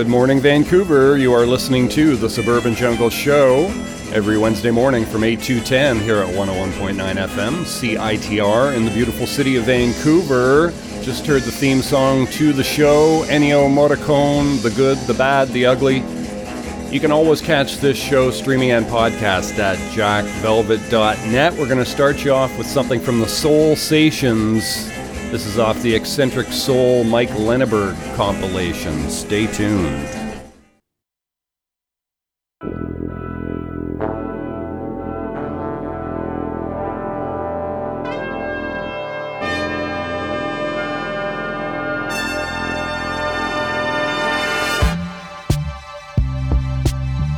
Good morning, Vancouver. You are listening to the Suburban Jungle Show every Wednesday morning from 8 to 10 here at 101.9 FM, CITR, in the beautiful city of Vancouver. Just heard the theme song to the show Ennio Morricone, The Good, The Bad, The Ugly. You can always catch this show streaming and podcast at jackvelvet.net. We're going to start you off with something from the Soul Sations. This is off the Eccentric Soul Mike Lenaburg compilation. Stay tuned.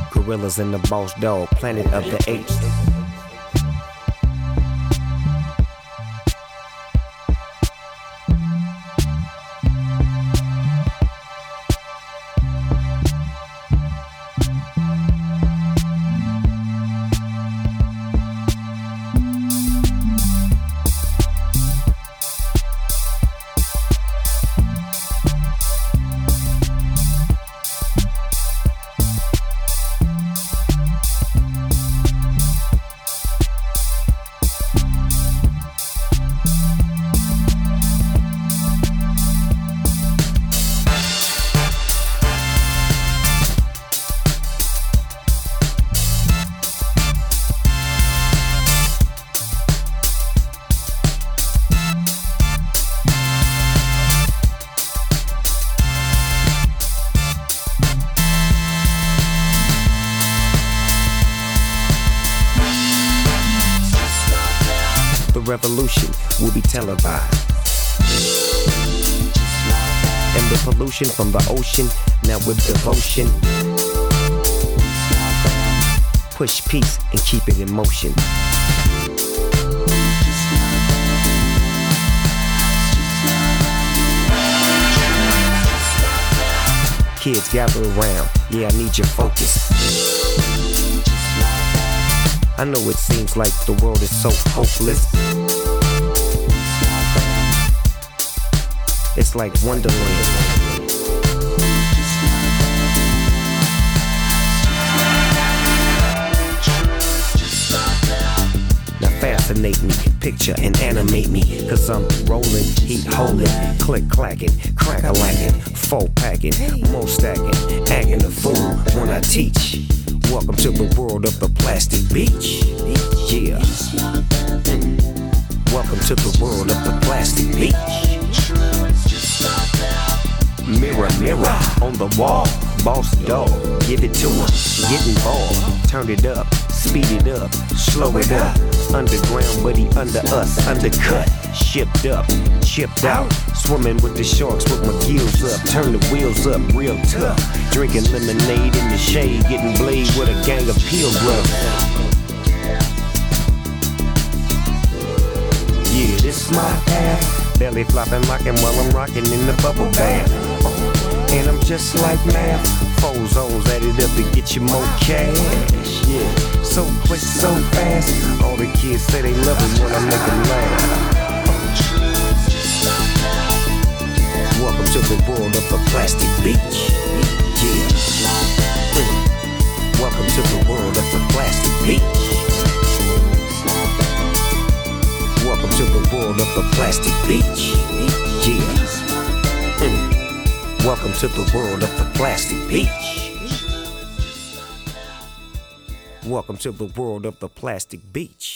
Gorillaz in the boss dog, planet of the apes. From the ocean, now with devotion. Push peace and keep it in motion. Kids gather around, yeah, I need your focus. I know it seems like the world is so hopeless. It's like Wonderland. Fascinate me, picture and animate me. Cause I'm rolling, heat holding, click clacking, crack a lacking, full packing, more stacking, acting a fool when I teach. Welcome to the world of the plastic beach. Yeah. Hmm. Welcome to the world of the plastic beach. Mirror, mirror on the wall. Boss dog, give it to him. Get involved. Turn it up, speed it up, slow it up. Underground, but he under us, undercut. Shipped up, chipped out. Swimming with the sharks with my gills up. Turn the wheels up, real tough. Drinking lemonade in the shade, getting blade with a gang of pilgrims. Yeah, this my path. Belly flopping, rocking while I'm rocking in the bubble bath. And I'm just like math. Four zones added up to get you more cash. Yeah, so quick, so fast. All the kids say they love it when I make them laugh. Welcome to the world of the plastic beach. Yeah. Welcome to the world of the plastic beach. Welcome to the world of the plastic beach. Welcome to the world of the plastic beach. Welcome to the world of the plastic beach.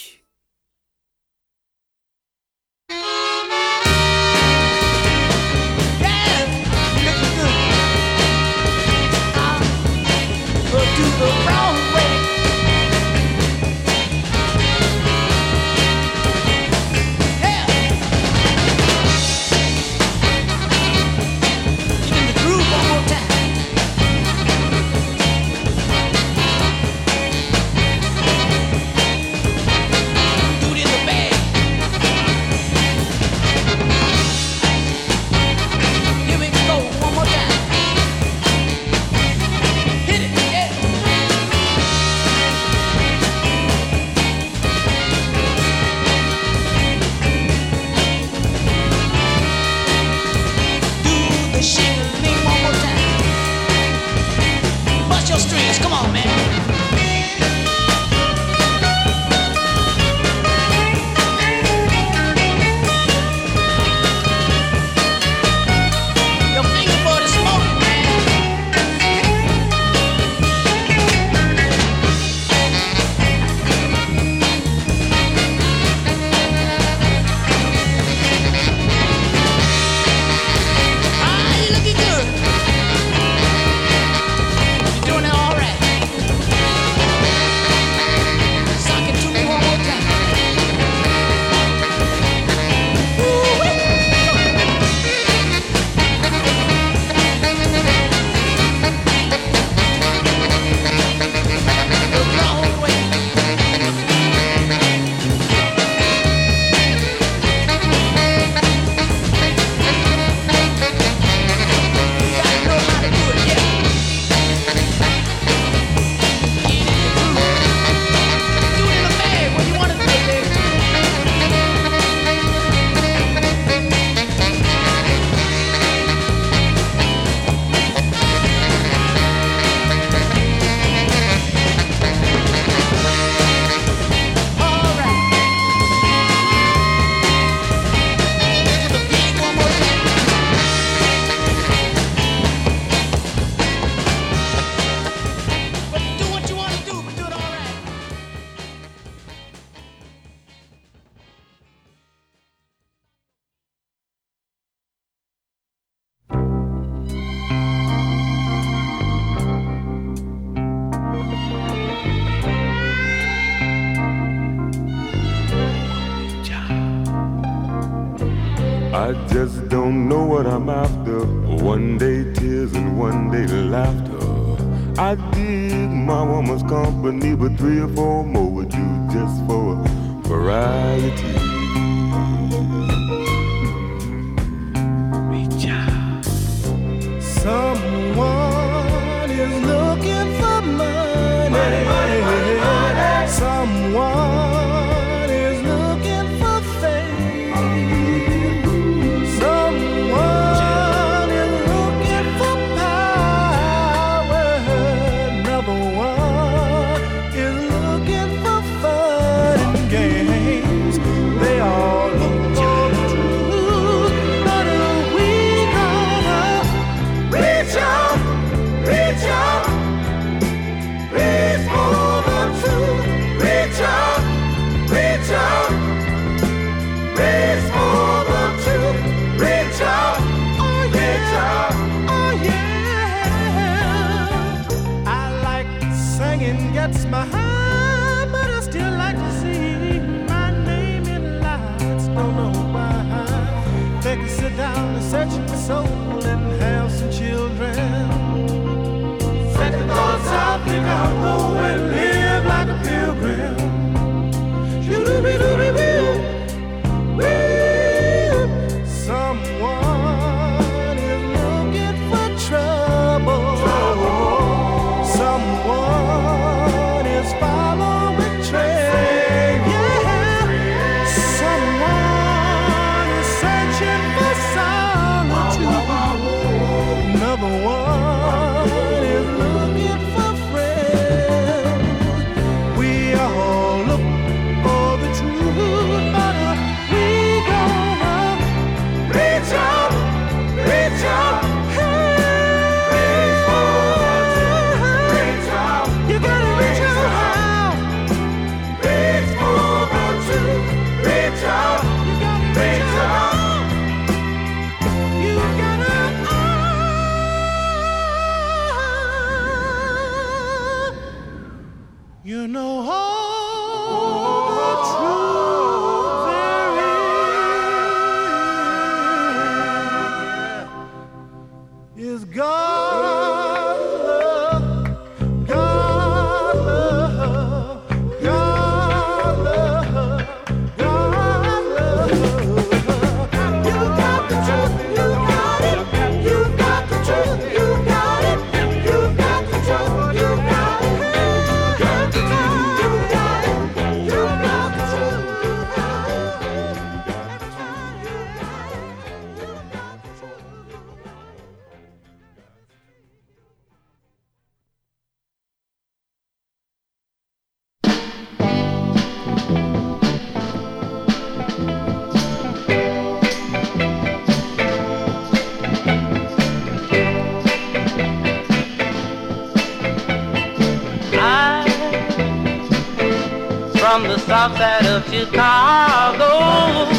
outside of Chicago.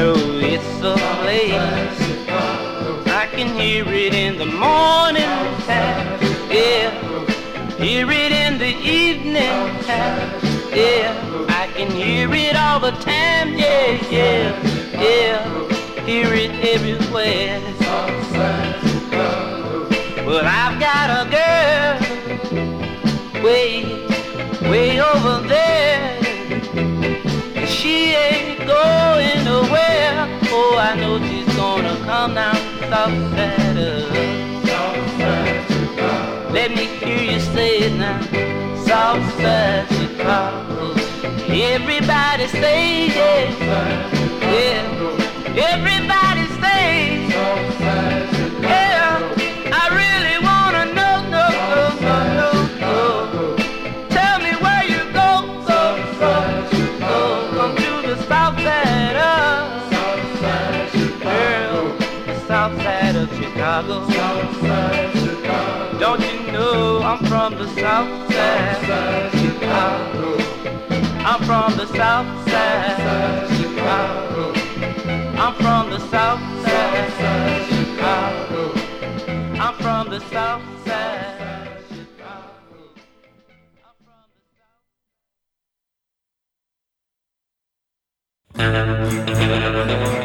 know it's the place. I can hear it in the morning time, yeah. Hear it in the evening time, yeah. I can hear it all the time, yeah, yeah, yeah. Hear it everywhere. come now, talk better. Let me hear you say it now. Soft such Everybody say it. Yeah. Everybody. Chicago. Chicago. Don't you know I'm from the south side, I'm from the south side Chicago. I'm from the south side, Chicago. I'm from the south side, Chicago. I'm from the south side. Chicago. I'm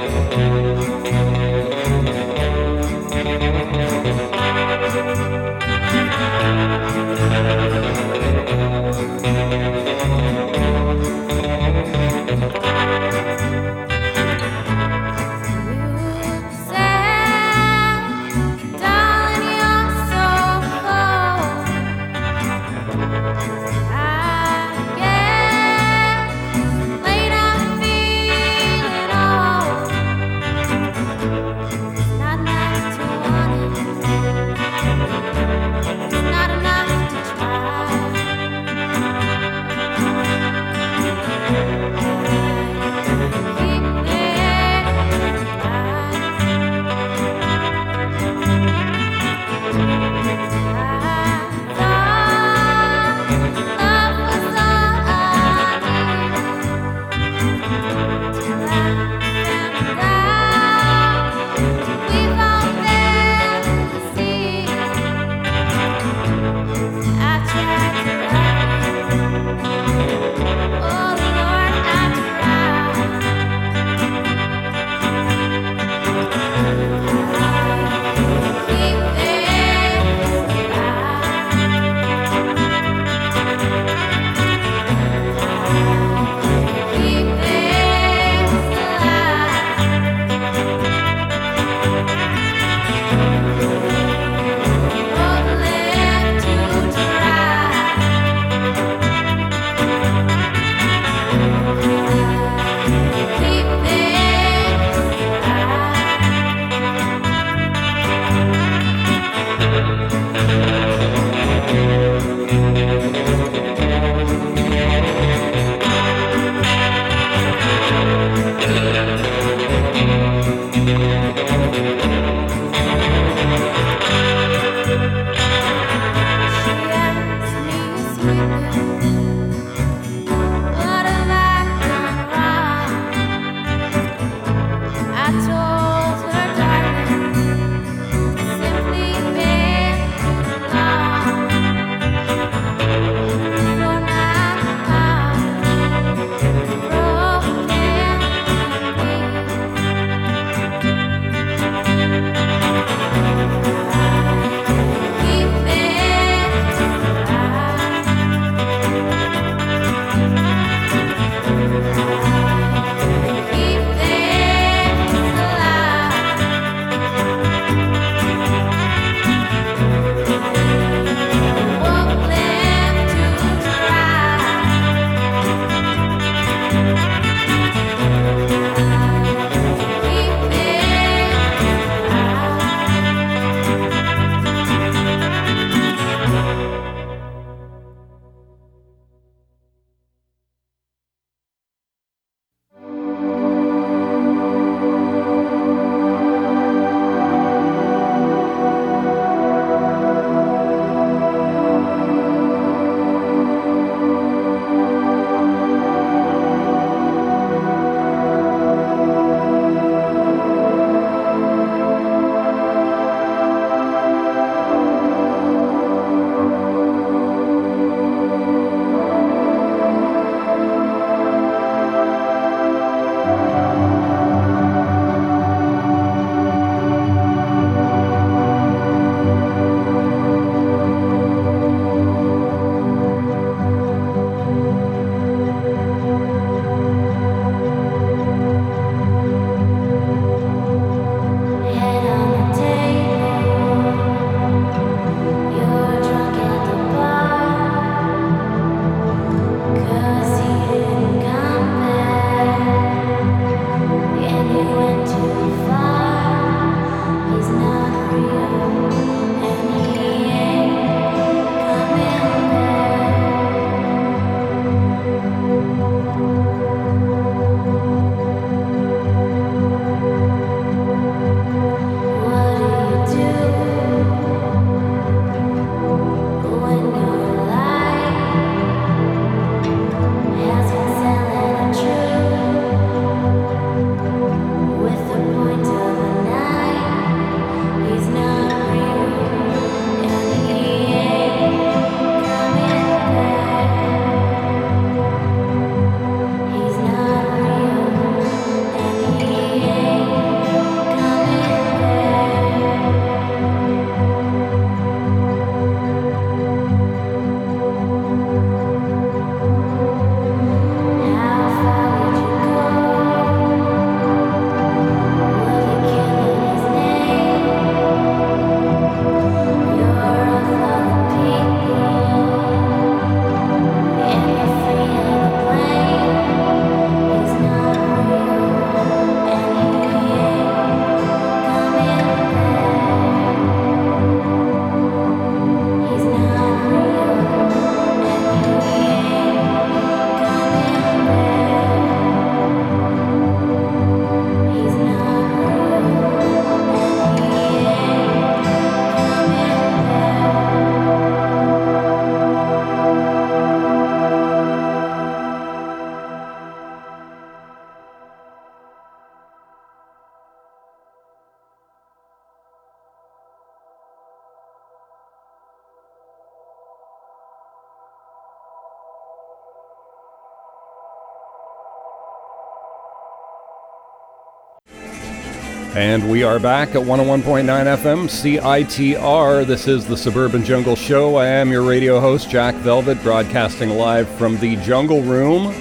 And we are back at 101.9 FM CITR. This is the Suburban Jungle Show. I am your radio host, Jack Velvet, broadcasting live from the Jungle Room.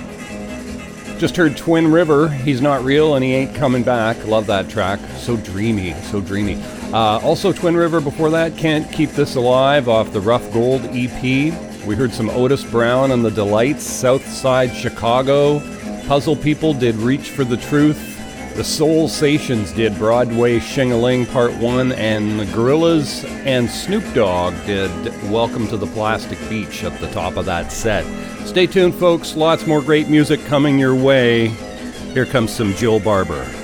Just heard Twin River. He's not real and he ain't coming back. Love that track. So dreamy, so dreamy. Uh, also, Twin River before that, Can't Keep This Alive off the Rough Gold EP. We heard some Otis Brown and the Delights, Southside Chicago. Puzzle People did Reach for the Truth. The Soul Sations did Broadway Shingaling Part 1, and the Gorillaz and Snoop Dogg did Welcome to the Plastic Beach at the top of that set. Stay tuned, folks. Lots more great music coming your way. Here comes some Jill Barber.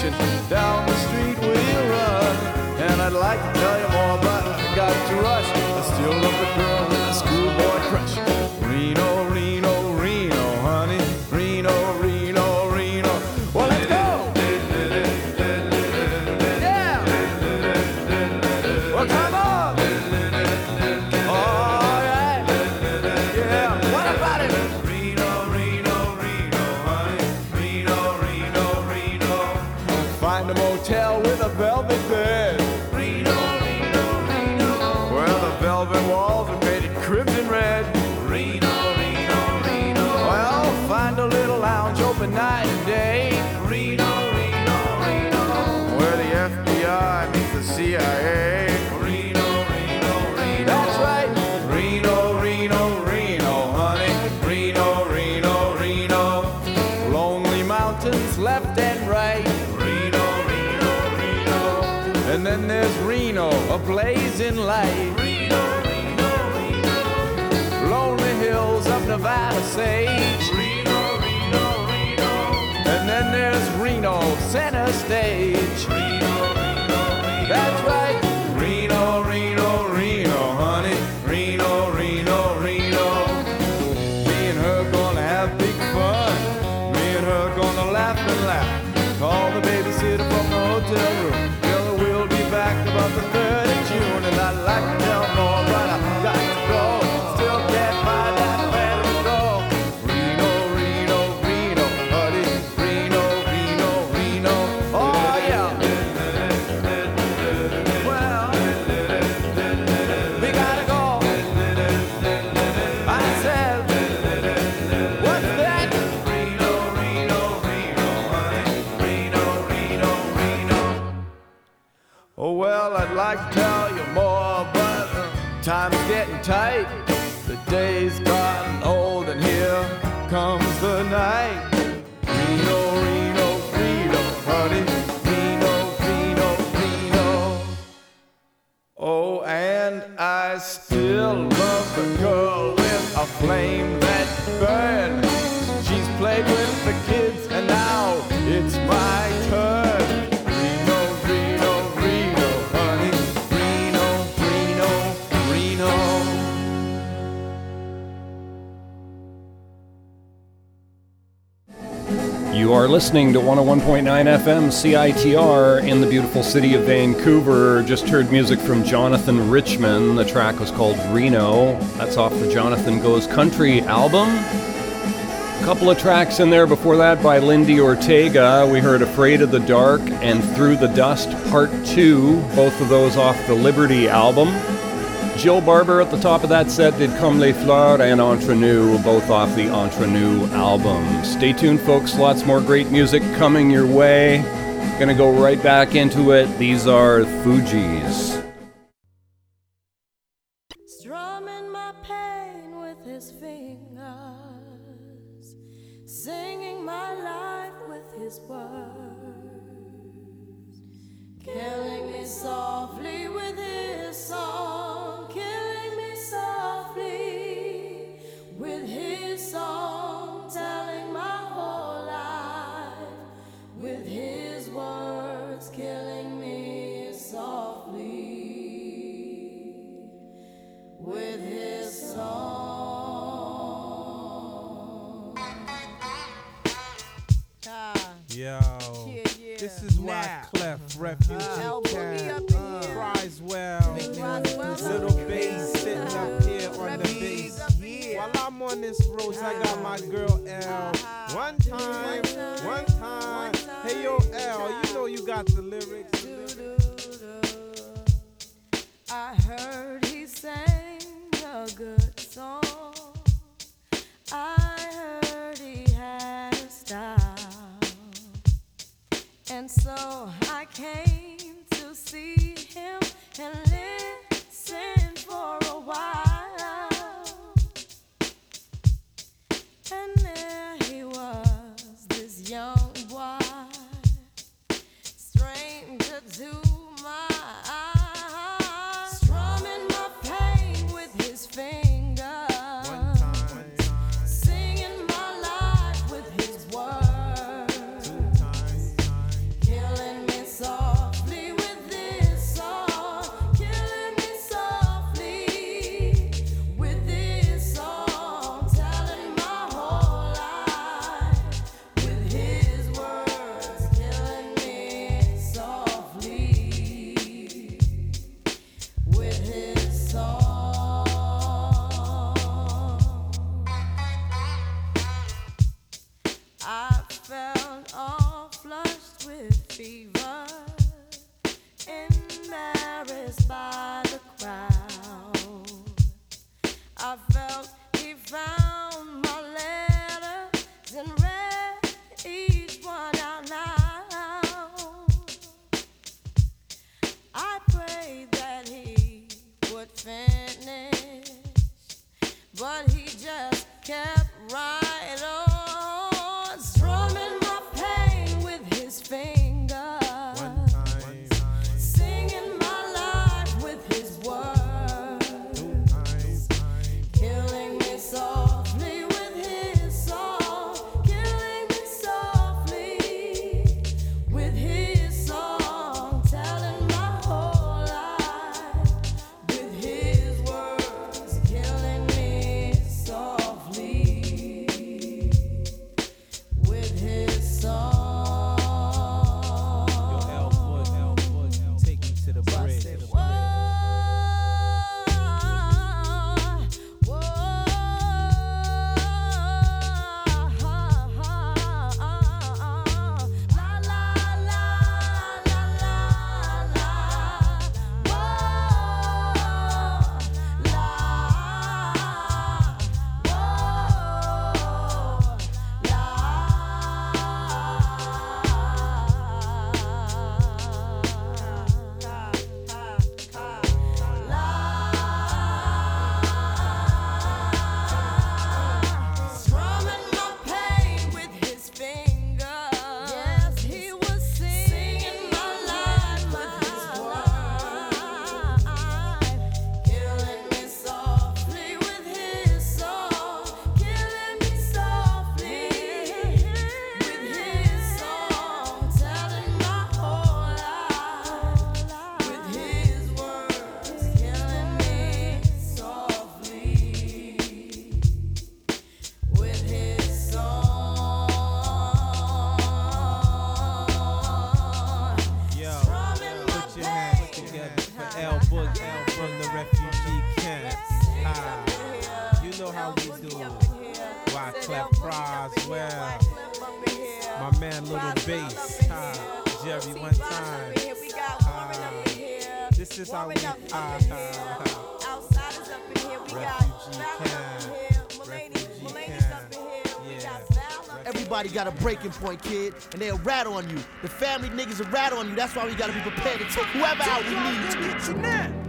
station. Down the street we'll run. And I'd like to tell you listening to 101.9 FM CITR in the beautiful city of Vancouver. Just heard music from Jonathan Richman. The track was called Reno. That's off the Jonathan Goes Country album. A couple of tracks in there before that by Lindi Ortega. We heard Afraid of the Dark and Through the Dust Part 2, both of those off the Liberty album. Joe Barber at the top of that set did Comme les Fleurs and Entre Nous, both off the Entre Nous album. Stay tuned, folks. Lots more great music coming your way. Gonna go right back into it. These are Fugees. killing me softly with his song. with his song. Yo, yeah, yeah. this is why nah. Clef Refugee uh, Cat uh, cries well. Little bass sitting up here on the bass. While I'm on this road, I got my girl L. One time, one time. Hey yo, L, you know you got the lyrics. I heard he said. I heard he had a style. And so I came to see him and listen for a while. And there he was, this young boy, stranger to but he just kept right got a breaking point, kid, and they'll rat on you. The family niggas will rat on you. That's why we gotta be prepared to take whoever out we need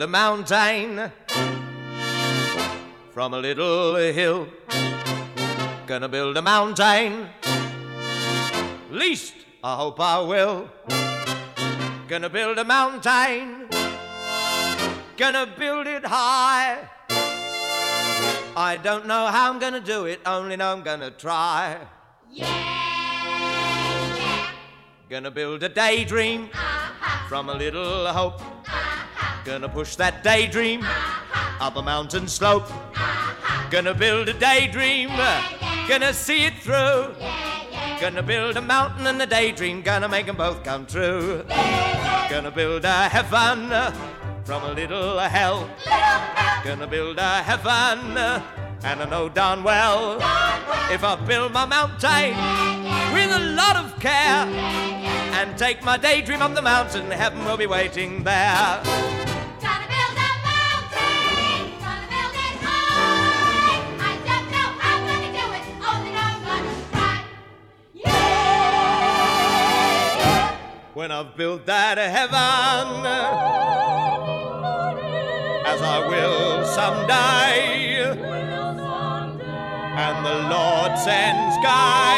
build a mountain from a little hill. Gonna build a mountain. Least I hope I will. Gonna build a mountain. Gonna build it high. I don't know how I'm gonna do it, only know I'm gonna try. Yeah gonna build a daydream uh-huh. from a little hope. Gonna push that daydream up a mountain slope. Gonna build a daydream, gonna see it through. Gonna build a mountain and a daydream, gonna make them both come true. Gonna build a heaven from a little hell. Gonna build a heaven, and I know darn well if I build my mountain with a lot of care and take my daydream up the mountain, heaven will be waiting there. When I've built that heaven, as I will someday, and the Lord sends Gabriel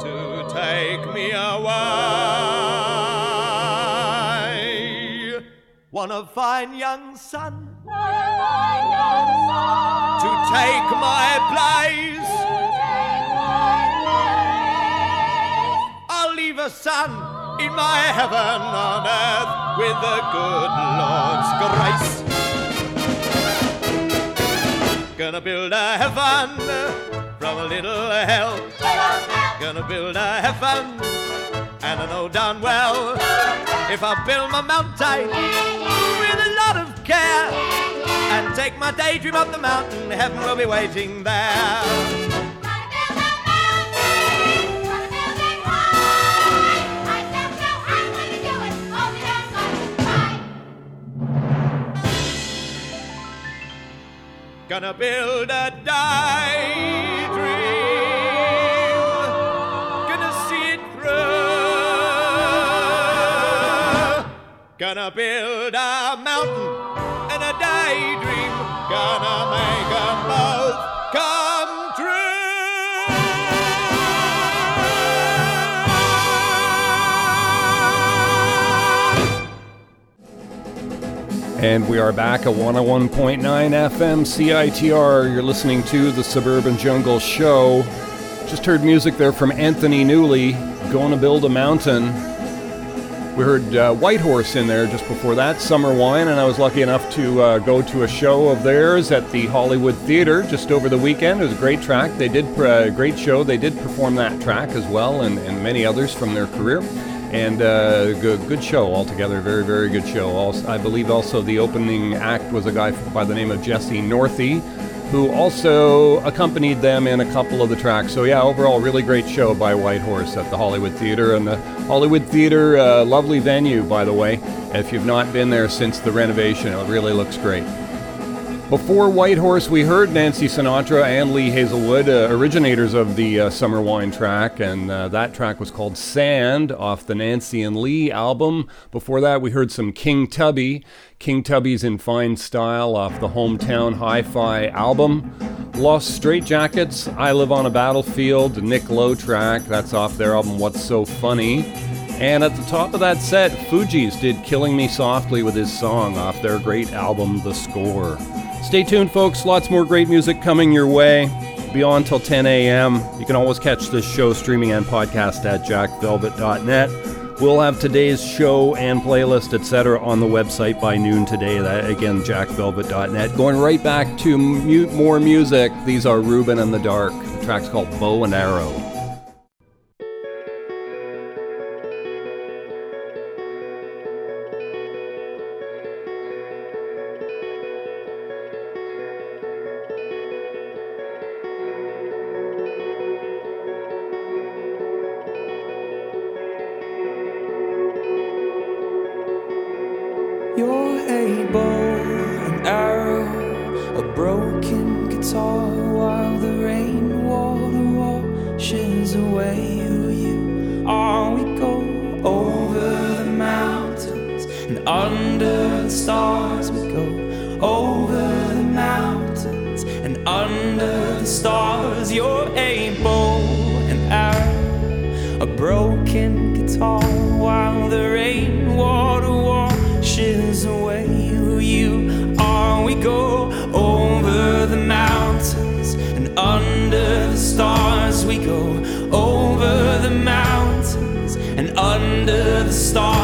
to take me away. Wanna fine young son to take my place. Son in my heaven on earth with the good Lord's grace. Gonna build a heaven from a little hell. Gonna build a heaven, and I know darn well if I build my mountain with a lot of care and take my daydream up the mountain, heaven will be waiting there. Gonna build a daydream. Gonna see it through. Gonna build a mountain And we are back at 101.9 FM CITR. You're listening to the Suburban Jungle Show. Just heard music there from Anthony Newley, Gonna Build a Mountain. We heard uh, Whitehorse in there just before that, Summer Wine, and I was lucky enough to uh, go to a show of theirs at the Hollywood Theater just over the weekend. It was a great track. They did a uh, great show. They did perform that track as well, and, and many others from their career. And uh, good, good show altogether. Very, very good show. Also, I believe also the opening act was a guy by the name of Jesse Northey, who also accompanied them in a couple of the tracks. So yeah, overall, really great show by Whitehorse at the Hollywood Theater. And the Hollywood Theater, uh, lovely venue, by the way. If you've not been there since the renovation, it really looks great. Before Whitehorse, we heard Nancy Sinatra and Lee Hazlewood, uh, originators of the uh, Summer Wine track, and uh, that track was called Sand off the Nancy and Lee album. Before that, we heard some King Tubby, King Tubby's in Fine Style off the Hometown Hi Fi album. Los Straitjackets, I Live on a Battlefield, Nick Lowe track, that's off their album What's So Funny. And at the top of that set, Fugees did Killing Me Softly with his song off their great album, The Score. Stay tuned, folks. Lots more great music coming your way. Be on till 10 a.m. You can always catch this show streaming and podcast at jackvelvet.net. We'll have today's show and playlist, etc., on the website by noon today. That again, jackvelvet.net. Going right back to more music. These are Ruben and the Dark. The track's called Bow and Arrow. a broken guitar while the rainwater washes away who you are. We go over the mountains and under the stars. We go over the mountains and under the stars.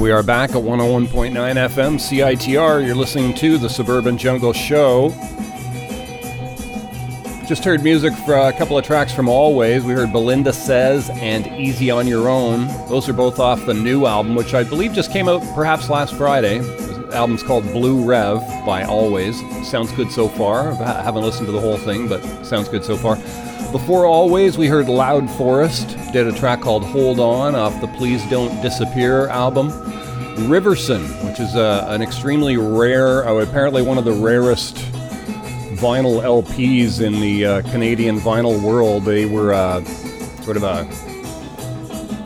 We are back at 101.9 FM CITR. You're listening to the Suburban Jungle Show. Just heard music for a couple of tracks from Alvvays. We heard Belinda Says and Easy on Your Own. Those are both off the new album, which I believe just came out perhaps last Friday. The album's called Blue Rev by Alvvays. Sounds good so far. I haven't listened to the whole thing, but sounds good so far. Before Alvvays, we heard Loud Forest, did a track called Hold On off the Please Don't Disappear album. Riverson, which is uh, an extremely rare, uh, apparently one of the rarest vinyl LPs in the uh, Canadian vinyl world. They were uh, sort of a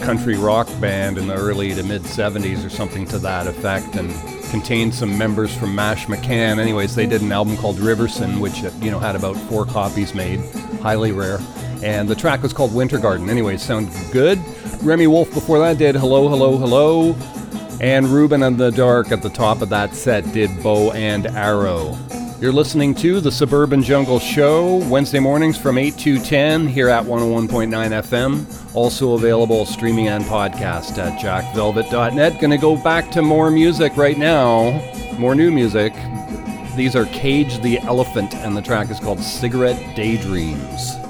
country rock band in the early to mid 70s or something to that effect and contained some members from Mashmakhan. Anyways, they did an album called Riverson, which uh, you know had about four copies made, highly rare. And the track was called Winter Garden. Anyways, sound good. Remi Wolf before that did Hello, Hello, Hello. And Ruben and the Dark at the top of that set did Bow and Arrow. You're listening to the Suburban Jungle Show, Wednesday mornings from 8 to 10 here at 101.9 FM. Also available streaming and podcast at jackvelvet.net. Gonna go back to more music right now, more new music. These are Cage the Elephant, and the track is called Cigarette Daydreams.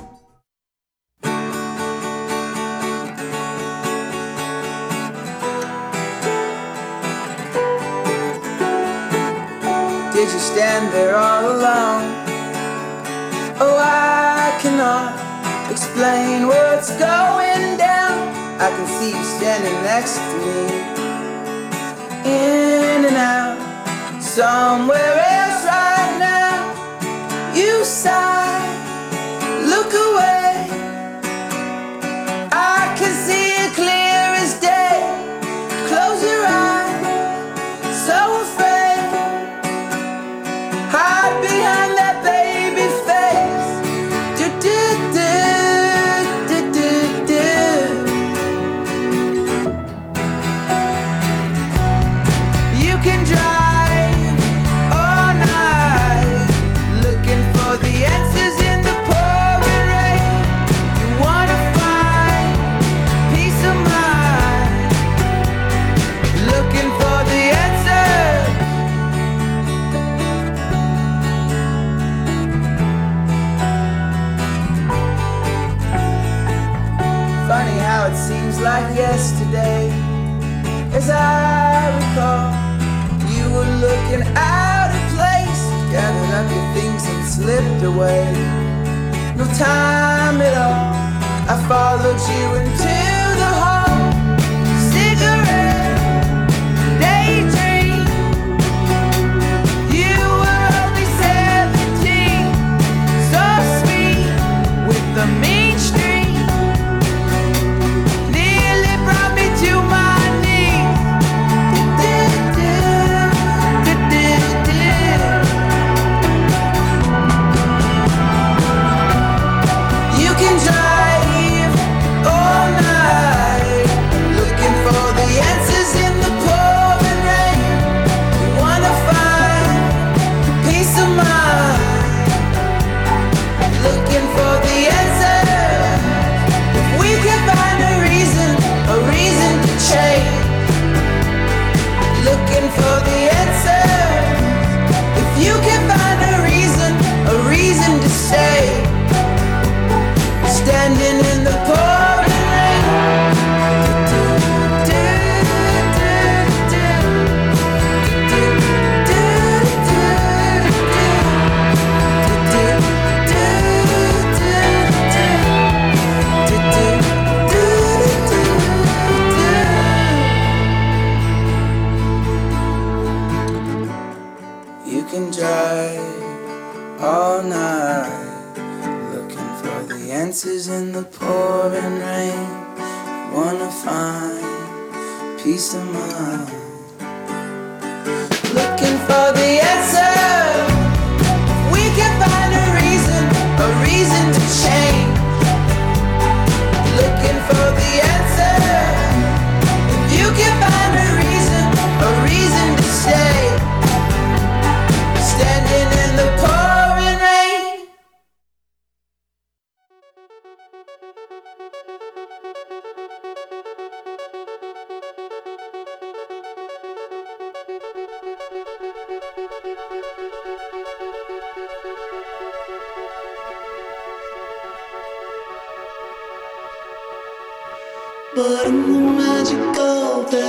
There all alone? Oh, I cannot explain what's going down. I can see you standing next to me, in and out, somewhere away. No time at all, I followed you into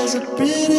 there's a pretty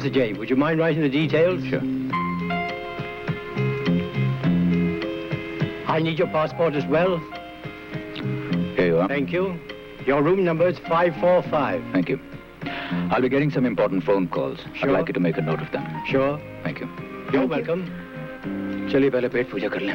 Mr. J. Would you mind writing the details? Sure. I need your passport as well. Here you are. Thank you. Your room number is 545. Thank you. I'll be getting some important phone calls. Sure. I'd like you to make a note of them. Sure. Thank you. You're welcome. चलिए पहले पेट पूजा कर लें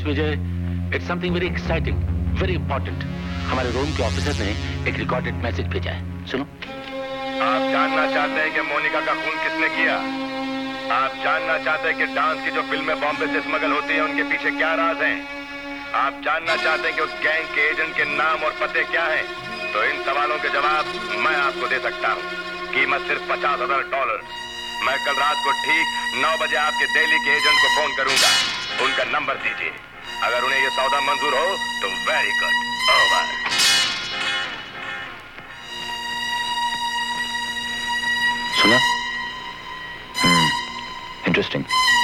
yes Vijay it's something very exciting very important हमारे room के officer ने एक recorded message भेजा है। सुनो। आप जानना चाहते हैं कि मोनिका का खून किसने किया? आप जानना चाहते हैं कि डांस की जो फ़िल्में बॉम्बे से स्मगल होती हैं, उनके पीछे क्या राज हैं? आप जानना चाहते हैं कि उस गैंग के एजेंट के नाम और पते क्या हैं? तो इन सवालों के जवाब मैं आपको दे सकता हूँ। कीमत सिर्फ़ पचास हज़ार डॉलर मैं कल रात को ठीक नौ बजे आपके दिल्ली के एजेंट को फ़ोन करूँगा। उनका नंबर दीजिए। अगर उन्हें यह सौदा मंजूर हो तो वेरी गुड सुना? हम्म interesting code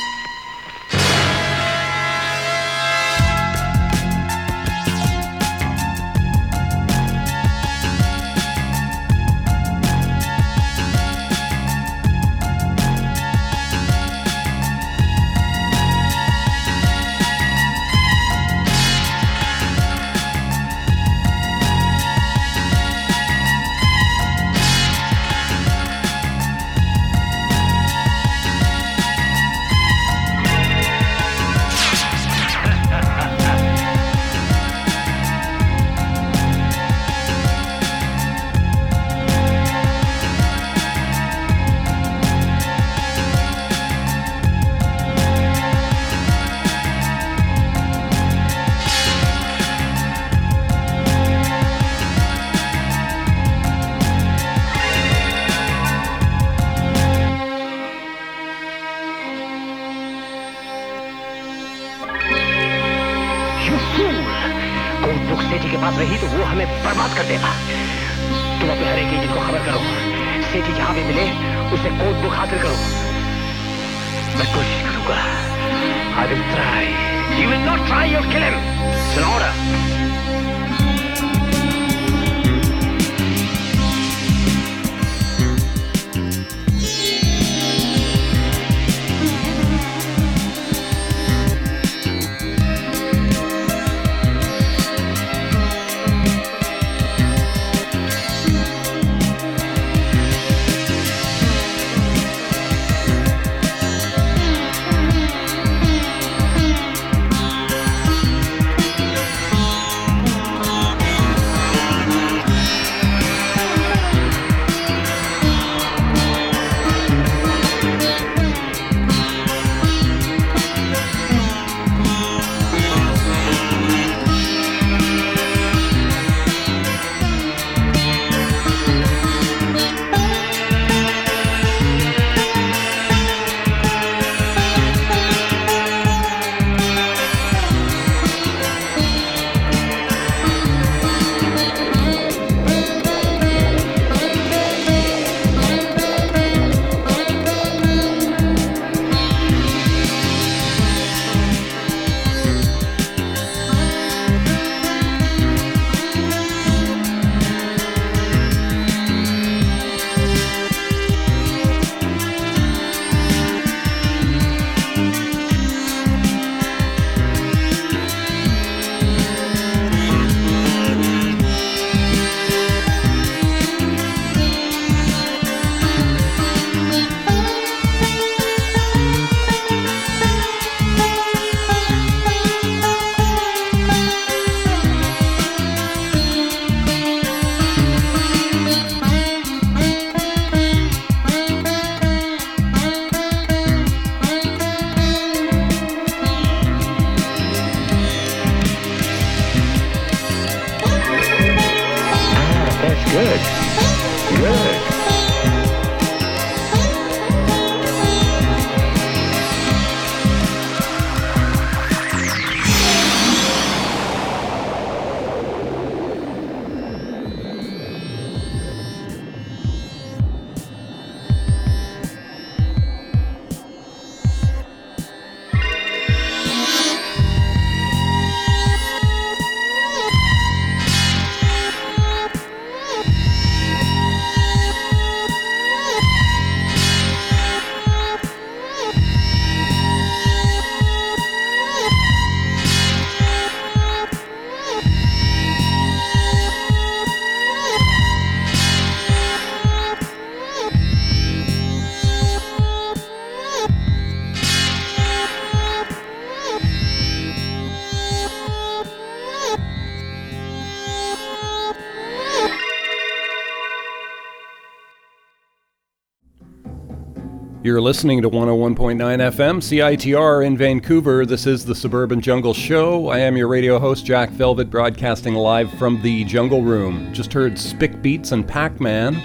You're listening to 101.9 FM CITR in Vancouver. This is the Suburban Jungle Show. I am your radio host, Jack Velvet, broadcasting live from the Jungle Room. Just heard Spick Beats and Pac Man,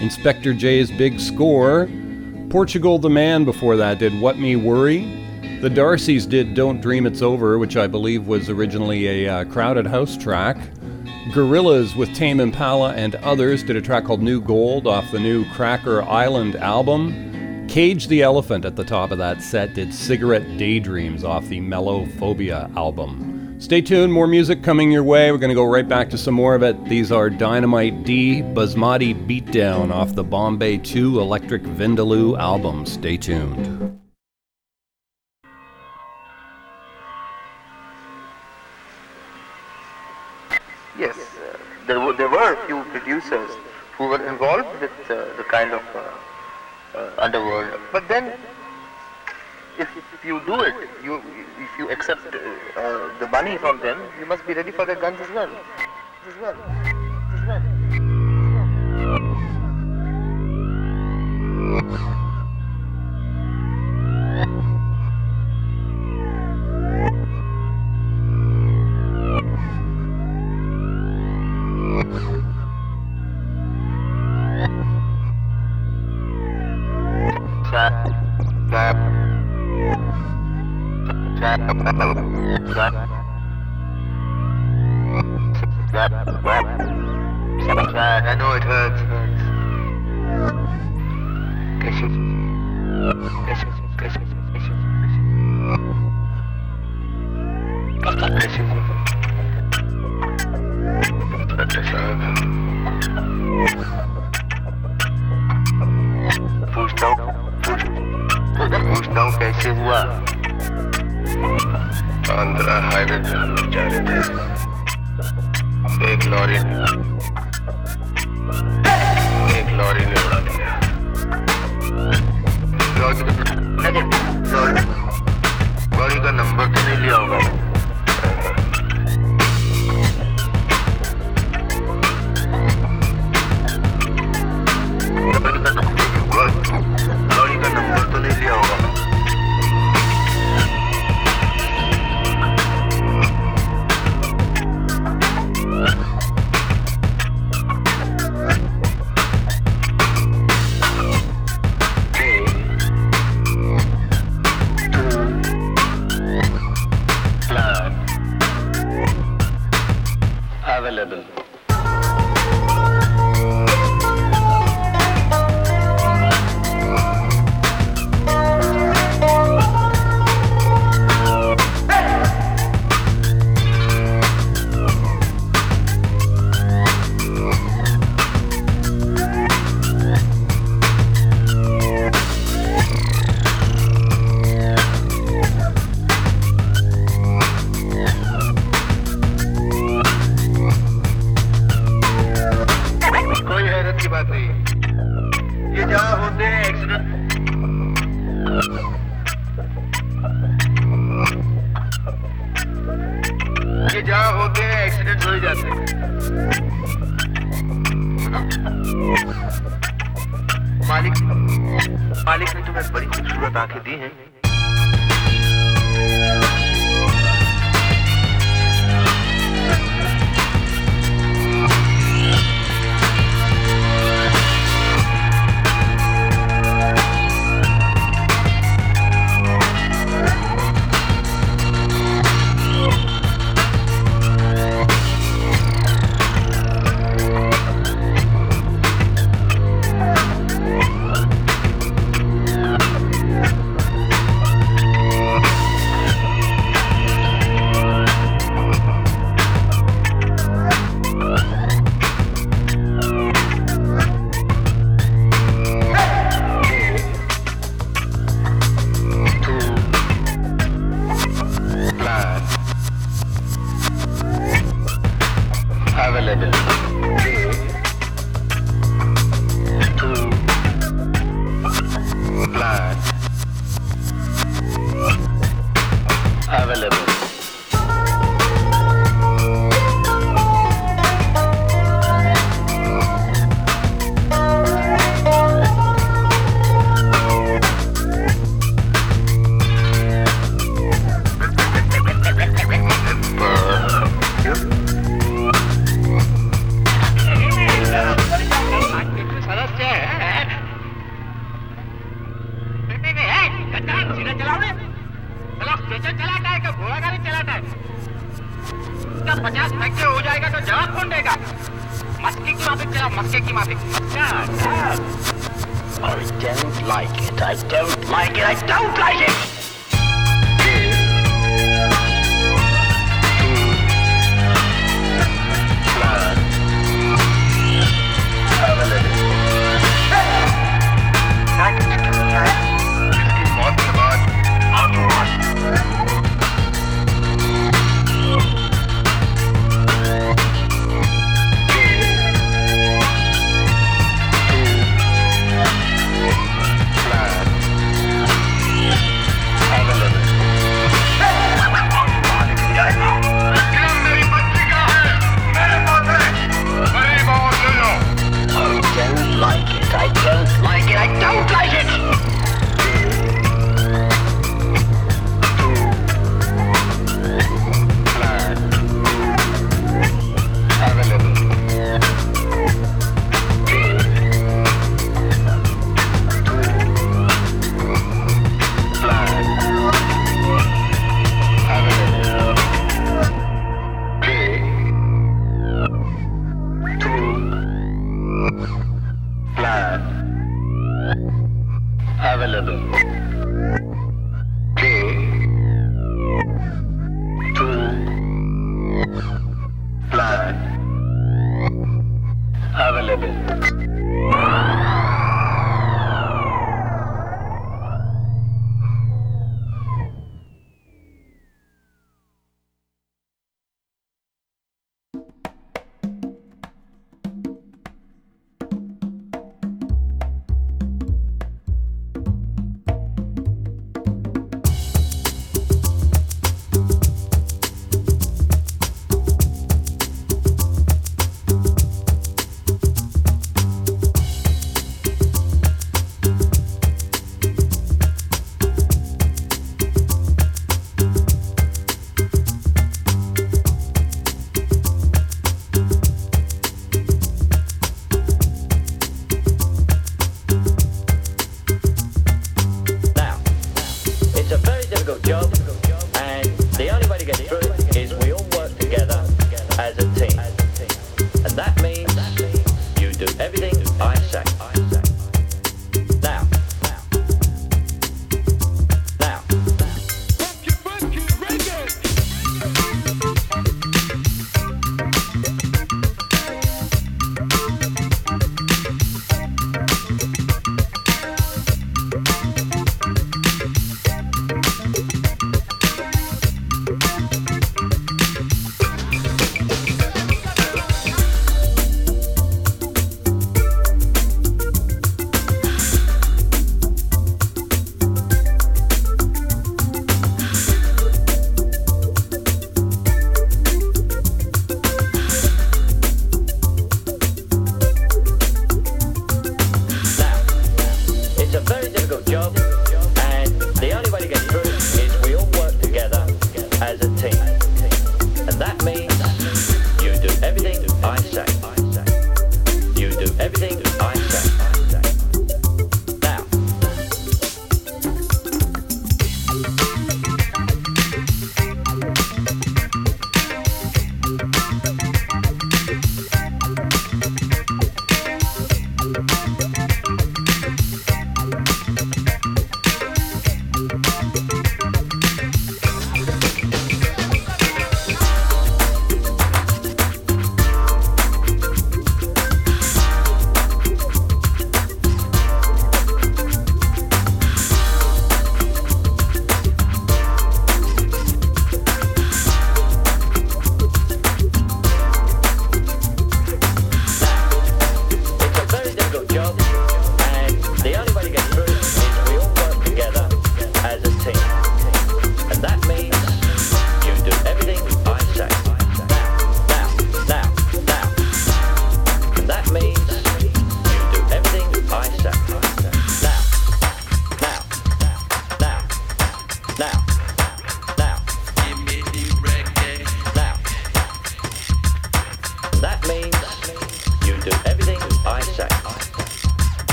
Inspector J's Big Score. Portugal the Man before that did What Me Worry. The Darcys did Don't Dream It's Over, which I believe was originally a uh, Crowded House track. Gorillaz with Tame Impala and others did a track called New Gold off the new Cracker Island album. Cage the Elephant at the top of that set did Cigarette Daydreams off the Melophobia album. Stay tuned, more music coming your way. We're going to go right back to some more of it. These are Dynamite D, Basmati Beatdown off the Bombay 2 Electric Vindaloo album. Stay tuned. Yes, uh, there, were, there were a few producers who were involved with uh, the kind of uh, uh, underworld. But then, if, you do it, you if you accept uh, uh, the money from them, you must be ready for the guns as well. As well. As well. I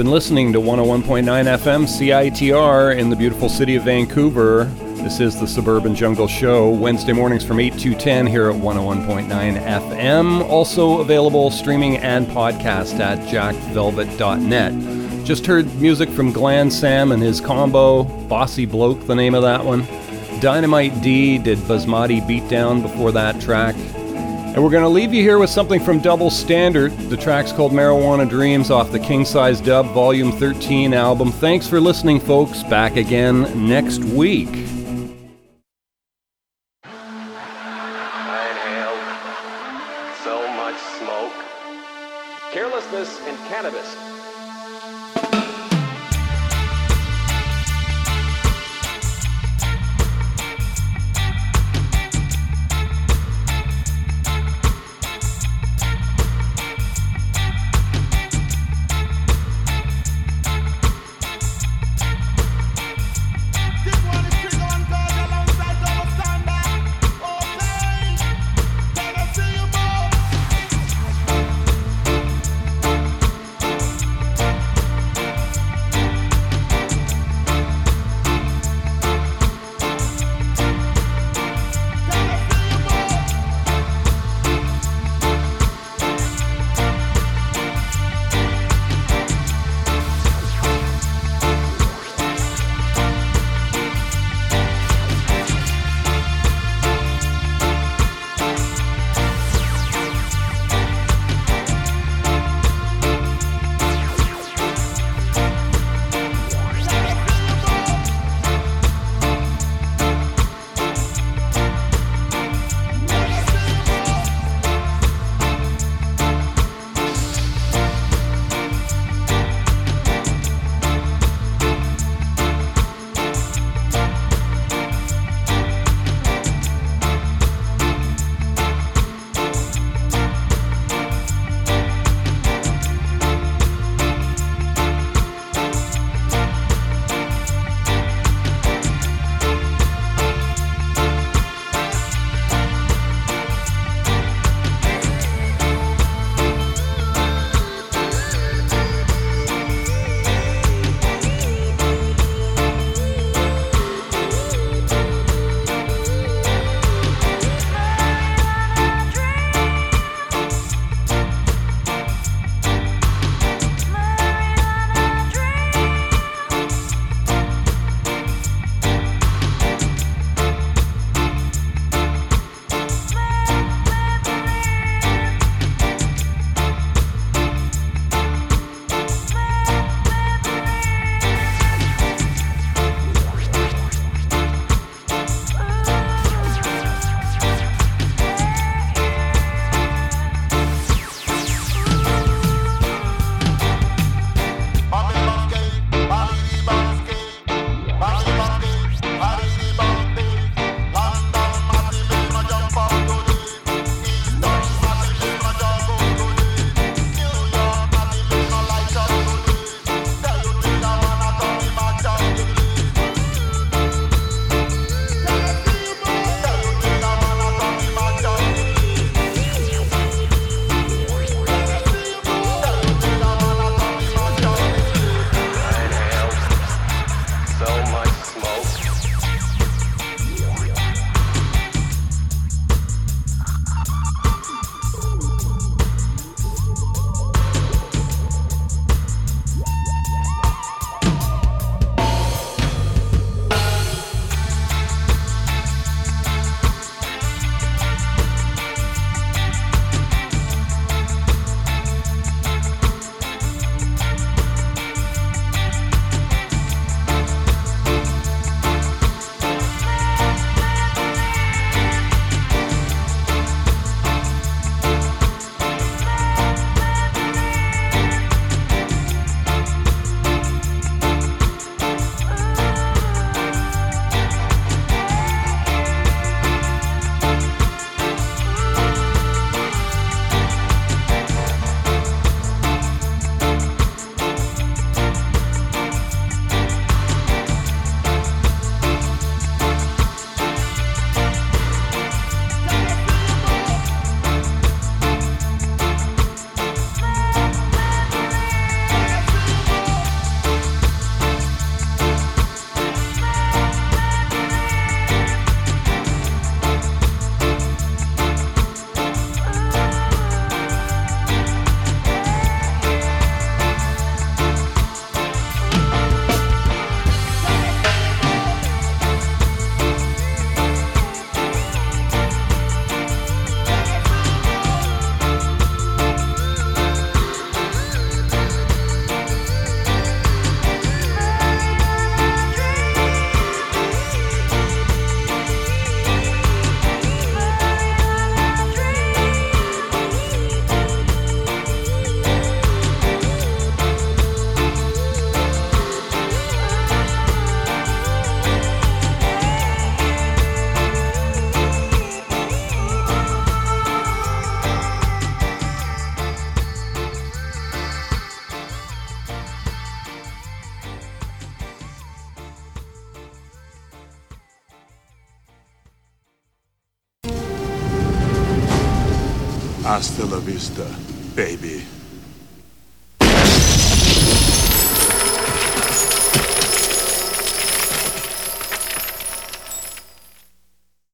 been listening to 101.9 FM CITR in the beautiful city of Vancouver. This is the Suburban Jungle Show, Wednesday mornings from 8 to 10 here at 101.9 FM. Also available streaming and podcast at jackvelvet.net. Just heard music from Glenn Sam and his combo, Bossy Bloke, the name of that one. Dynamite D did Basmati Beatdown before that track. And we're going to leave you here with something from Double Standard. The track's called Marijuana Dreams off the King Size Dub Volume 13 album. Thanks for listening, folks. Back again next week.